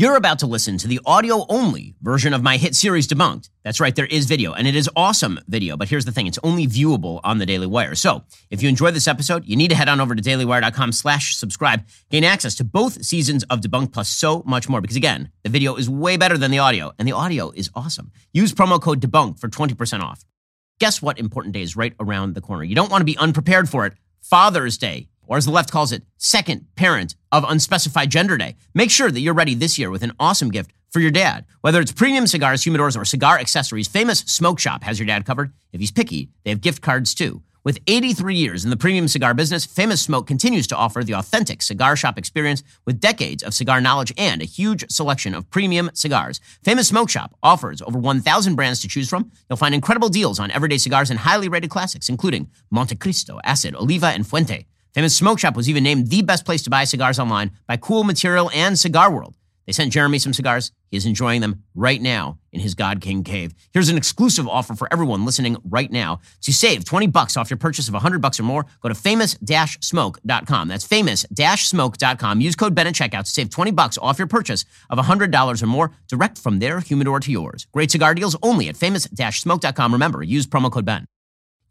You're about to listen to the audio only version of my hit series Debunked. That's right, there is video, and it is awesome video. But here's the thing it's only viewable on the Daily Wire. So if you enjoyed this episode, you need to head on over to dailywire.com slash subscribe, gain access to both seasons of Debunked plus so much more. Because again, the video is way better than the audio, and the audio is awesome. Use promo code Debunked for 20% off. Guess what important day is right around the corner? You don't want to be unprepared for it. Father's Day or as the left calls it, second parent of unspecified gender day. Make sure that you're ready this year with an awesome gift for your dad. Whether it's premium cigars, humidors, or cigar accessories, Famous Smoke Shop has your dad covered. If he's picky, they have gift cards too. With 83 years in the premium cigar business, Famous Smoke continues to offer the authentic cigar shop experience with decades of cigar knowledge and a huge selection of premium cigars. Famous Smoke Shop offers over 1,000 brands to choose from. You'll find incredible deals on everyday cigars and highly rated classics, including Montecristo, Acid, Oliva, and Fuente. Famous Smoke Shop was even named the best place to buy cigars online by Cool Material and Cigar World. They sent Jeremy some cigars. He is enjoying them right now in his God King cave. Here's an exclusive offer for everyone listening right now. To save 20 bucks off your purchase of 100 bucks or more, go to famous-smoke.com. That's famous-smoke.com. Use code Ben at checkout to save 20 bucks off your purchase of $100 or more direct from their humidor to yours. Great cigar deals only at famous-smoke.com. Remember, use promo code Ben.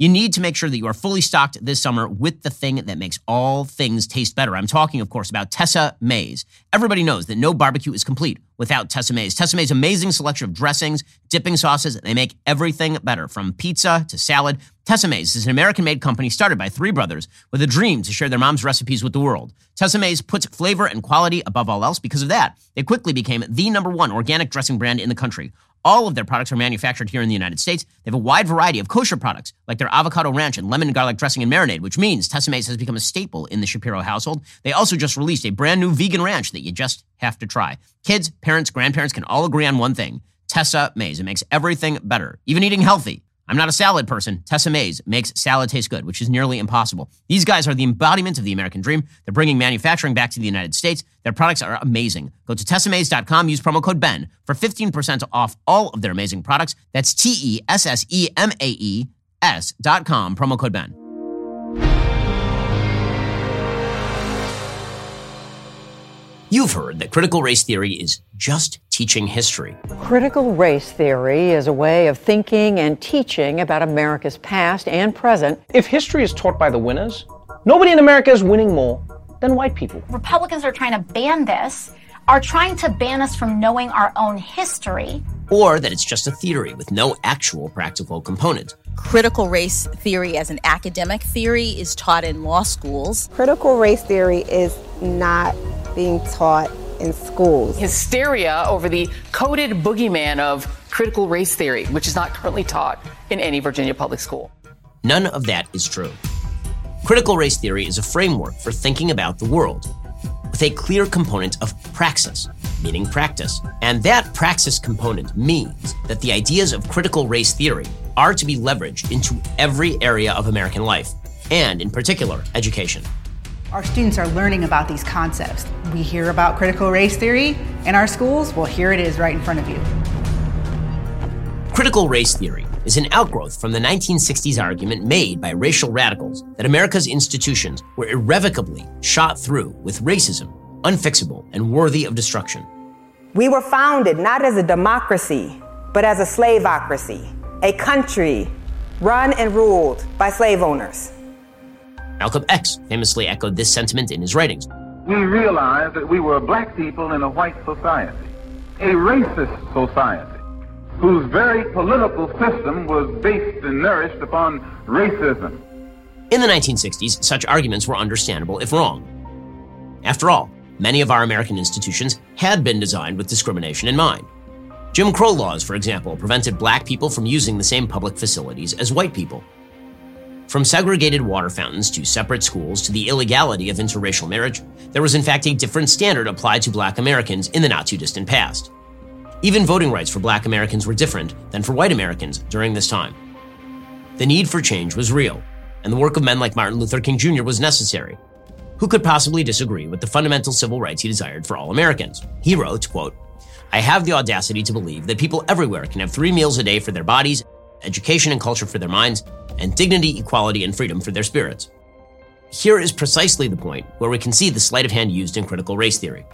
You need to make sure that you are fully stocked this summer with the thing that makes all things taste better. I'm talking, of course, about Tessemae's. Everybody knows that no barbecue is complete without Tessemae's. Tessa Mays' amazing selection of dressings, dipping sauces, they make everything better, from pizza to salad. Tessemae's is an American-made company started by three brothers with a dream to share their mom's recipes with the world. Tessemae's puts flavor and quality above all else. Because of that, they quickly became the number one organic dressing brand in the country. All of their products are manufactured here in the United States. They have a wide variety of kosher products, like their avocado ranch and lemon garlic dressing and marinade, which means Tessemae's has become a staple in the Shapiro household. They also just released a brand new vegan ranch that you just have to try. Kids, parents, grandparents can all agree on one thing. Tessemae's. It makes everything better, even eating healthy. I'm not a salad person. Tessemae's makes salad taste good, which is nearly impossible. These guys are the embodiment of the American dream. They're bringing manufacturing back to the United States. Their products are amazing. Go to tessemae's.com, use promo code BEN for 15% off all of their amazing products. That's T E S S E M A E S.com, promo code BEN. You've heard that critical race theory is just teaching history. Critical race theory is a way of thinking and teaching about America's past and present. If history is taught by the winners, nobody in America is winning more than white people. Republicans are trying to ban this, are trying to ban us from knowing our own history. Or that it's just a theory with no actual practical component. Critical race theory as an academic theory is taught in law schools. Critical race theory is not being taught in schools. Hysteria over the coded boogeyman of critical race theory, which is not currently taught in any Virginia public school. None of that is true. Critical race theory is a framework for thinking about the world with a clear component of praxis, meaning practice. And that praxis component means that the ideas of critical race theory are to be leveraged into every area of American life, and in particular, education. Our students are learning about these concepts. We hear about critical race theory in our schools. Well, here it is right in front of you. Critical race theory is an outgrowth from the 1960s argument made by racial radicals that America's institutions were irrevocably shot through with racism, unfixable, and worthy of destruction. We were founded not as a democracy, but as a slaveocracy, a country run and ruled by slave owners. Malcolm X famously echoed this sentiment in his writings. We realized that we were black people in a white society, a racist society, whose very political system was based and nourished upon racism. In the 1960s, such arguments were understandable if wrong. After all, many of our American institutions had been designed with discrimination in mind. Jim Crow laws, for example, prevented black people from using the same public facilities as white people. From segregated water fountains to separate schools to the illegality of interracial marriage, there was in fact a different standard applied to black Americans in the not too distant past. Even voting rights for black Americans were different than for white Americans during this time. The need for change was real, and the work of men like Martin Luther King Jr. was necessary. Who could possibly disagree with the fundamental civil rights he desired for all Americans? He wrote, quote, I have the audacity to believe that people everywhere can have three meals a day for their bodies, education and culture for their minds, and dignity, equality, and freedom for their spirits. Here is precisely the point where we can see the sleight of hand used in critical race theory.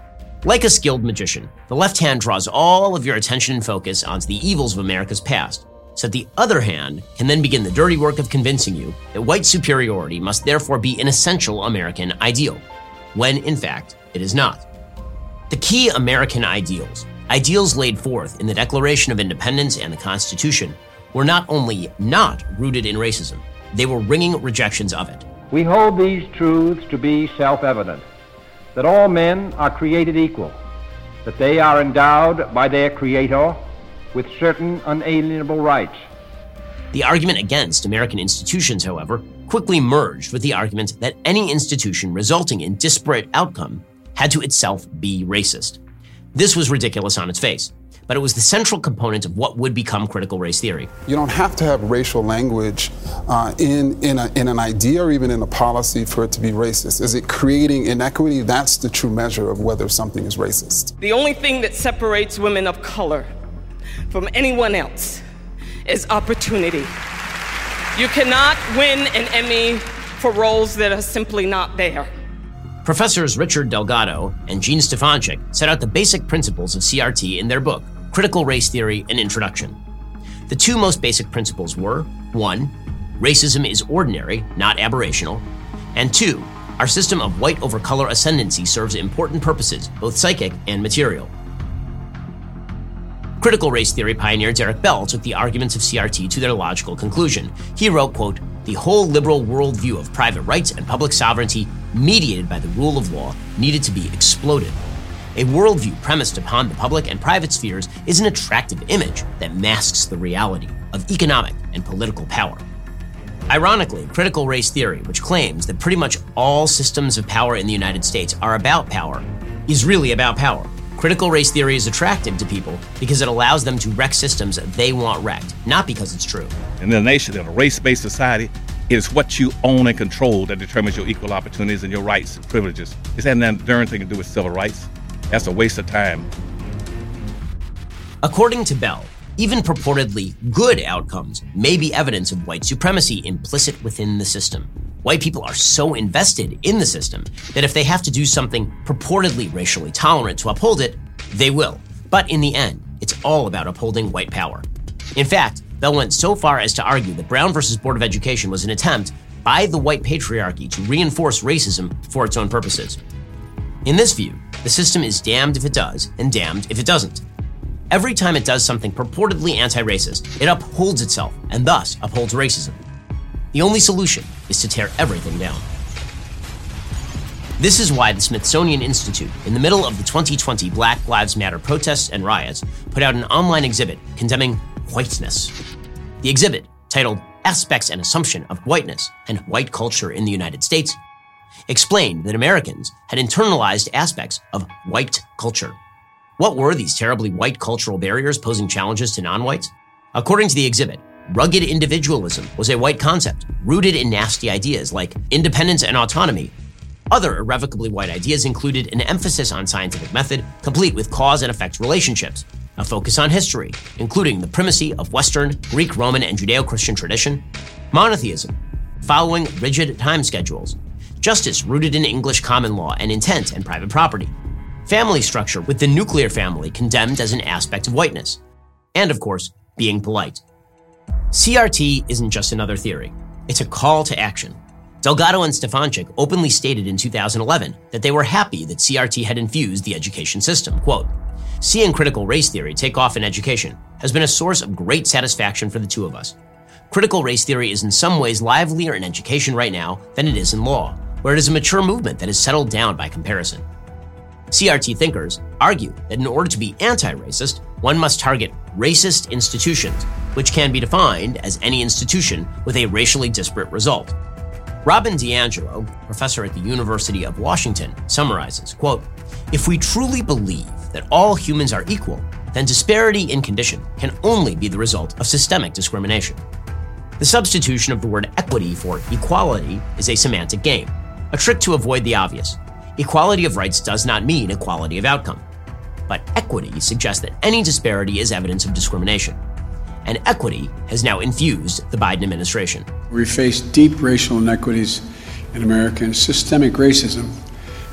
Like a skilled magician, the left hand draws all of your attention and focus onto the evils of America's past, so that the other hand can then begin the dirty work of convincing you that white superiority must therefore be an essential American ideal, when in fact it is not. The key American ideals, ideals laid forth in the Declaration of Independence and the Constitution, were not only not rooted in racism, they were ringing rejections of it. We hold these truths to be self evident that all men are created equal, that they are endowed by their Creator with certain unalienable rights. The argument against American institutions, however, quickly merged with the argument that any institution resulting in disparate outcome had to itself be racist. This was ridiculous on its face, but it was the central component of what would become critical race theory. You don't have to have racial language uh, in, in, a, in an idea or even in a policy for it to be racist. Is it creating inequity? That's the true measure of whether something is racist. The only thing that separates women of color from anyone else is opportunity. You cannot win an Emmy for roles that are simply not there. Professors Richard Delgado and Jean Stefancic set out the basic principles of CRT in their book, Critical Race Theory and Introduction. The two most basic principles were 1. Racism is ordinary, not aberrational, and 2. Our system of white over color ascendancy serves important purposes, both psychic and material. Critical race theory pioneer Derek Bell took the arguments of CRT to their logical conclusion. He wrote, quote, the whole liberal worldview of private rights and public sovereignty, mediated by the rule of law, needed to be exploded. A worldview premised upon the public and private spheres is an attractive image that masks the reality of economic and political power. Ironically, critical race theory, which claims that pretty much all systems of power in the United States are about power, is really about power. Critical race theory is attractive to people because it allows them to wreck systems they want wrecked, not because it's true. In a nation, in a race based society, it is what you own and control that determines your equal opportunities and your rights and privileges. It's had nothing to do with civil rights. That's a waste of time. According to Bell, even purportedly good outcomes may be evidence of white supremacy implicit within the system. White people are so invested in the system that if they have to do something purportedly racially tolerant to uphold it, they will. But in the end, it's all about upholding white power. In fact, Bell went so far as to argue that Brown versus Board of Education was an attempt by the white patriarchy to reinforce racism for its own purposes. In this view, the system is damned if it does and damned if it doesn't. Every time it does something purportedly anti racist, it upholds itself and thus upholds racism. The only solution is to tear everything down. This is why the Smithsonian Institute, in the middle of the 2020 Black Lives Matter protests and riots, put out an online exhibit condemning whiteness. The exhibit, titled Aspects and Assumption of Whiteness and White Culture in the United States, explained that Americans had internalized aspects of white culture. What were these terribly white cultural barriers posing challenges to non whites? According to the exhibit, Rugged individualism was a white concept rooted in nasty ideas like independence and autonomy. Other irrevocably white ideas included an emphasis on scientific method, complete with cause and effect relationships, a focus on history, including the primacy of Western, Greek, Roman, and Judeo Christian tradition, monotheism, following rigid time schedules, justice rooted in English common law and intent and private property, family structure with the nuclear family condemned as an aspect of whiteness, and of course, being polite. CRT isn't just another theory, it's a call to action. Delgado and Stefancic openly stated in 2011 that they were happy that CRT had infused the education system. Quote, Seeing critical race theory take off in education has been a source of great satisfaction for the two of us. Critical race theory is in some ways livelier in education right now than it is in law, where it is a mature movement that is settled down by comparison. CRT thinkers argue that in order to be anti racist, one must target racist institutions, which can be defined as any institution with a racially disparate result. Robin DiAngelo, professor at the University of Washington, summarizes, quote, If we truly believe that all humans are equal, then disparity in condition can only be the result of systemic discrimination. The substitution of the word equity for equality is a semantic game, a trick to avoid the obvious. Equality of rights does not mean equality of outcome. But equity suggests that any disparity is evidence of discrimination. And equity has now infused the Biden administration. We face deep racial inequities in America and systemic racism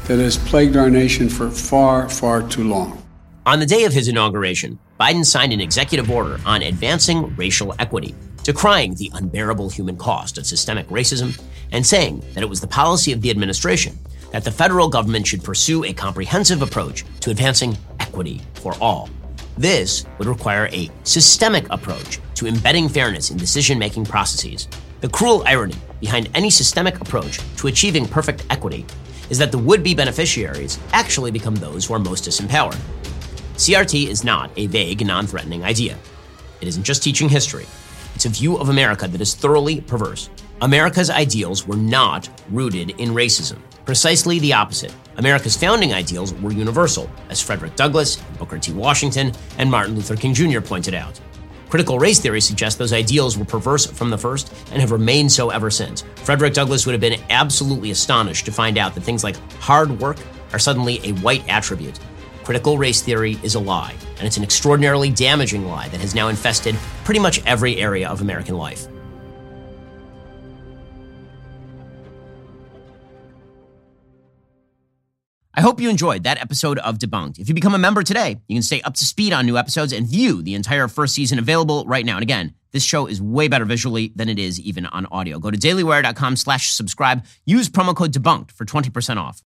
that has plagued our nation for far, far too long. On the day of his inauguration, Biden signed an executive order on advancing racial equity, decrying the unbearable human cost of systemic racism, and saying that it was the policy of the administration that the federal government should pursue a comprehensive approach to advancing equity for all. This would require a systemic approach to embedding fairness in decision making processes. The cruel irony behind any systemic approach to achieving perfect equity is that the would be beneficiaries actually become those who are most disempowered. CRT is not a vague, non threatening idea. It isn't just teaching history, it's a view of America that is thoroughly perverse. America's ideals were not rooted in racism. Precisely the opposite. America's founding ideals were universal, as Frederick Douglass, Booker T. Washington, and Martin Luther King Jr. pointed out. Critical race theory suggests those ideals were perverse from the first and have remained so ever since. Frederick Douglass would have been absolutely astonished to find out that things like hard work are suddenly a white attribute. Critical race theory is a lie, and it's an extraordinarily damaging lie that has now infested pretty much every area of American life. I hope you enjoyed that episode of Debunked. If you become a member today, you can stay up to speed on new episodes and view the entire first season available right now. And again, this show is way better visually than it is even on audio. Go to dailywire.com slash subscribe. Use promo code debunked for 20% off.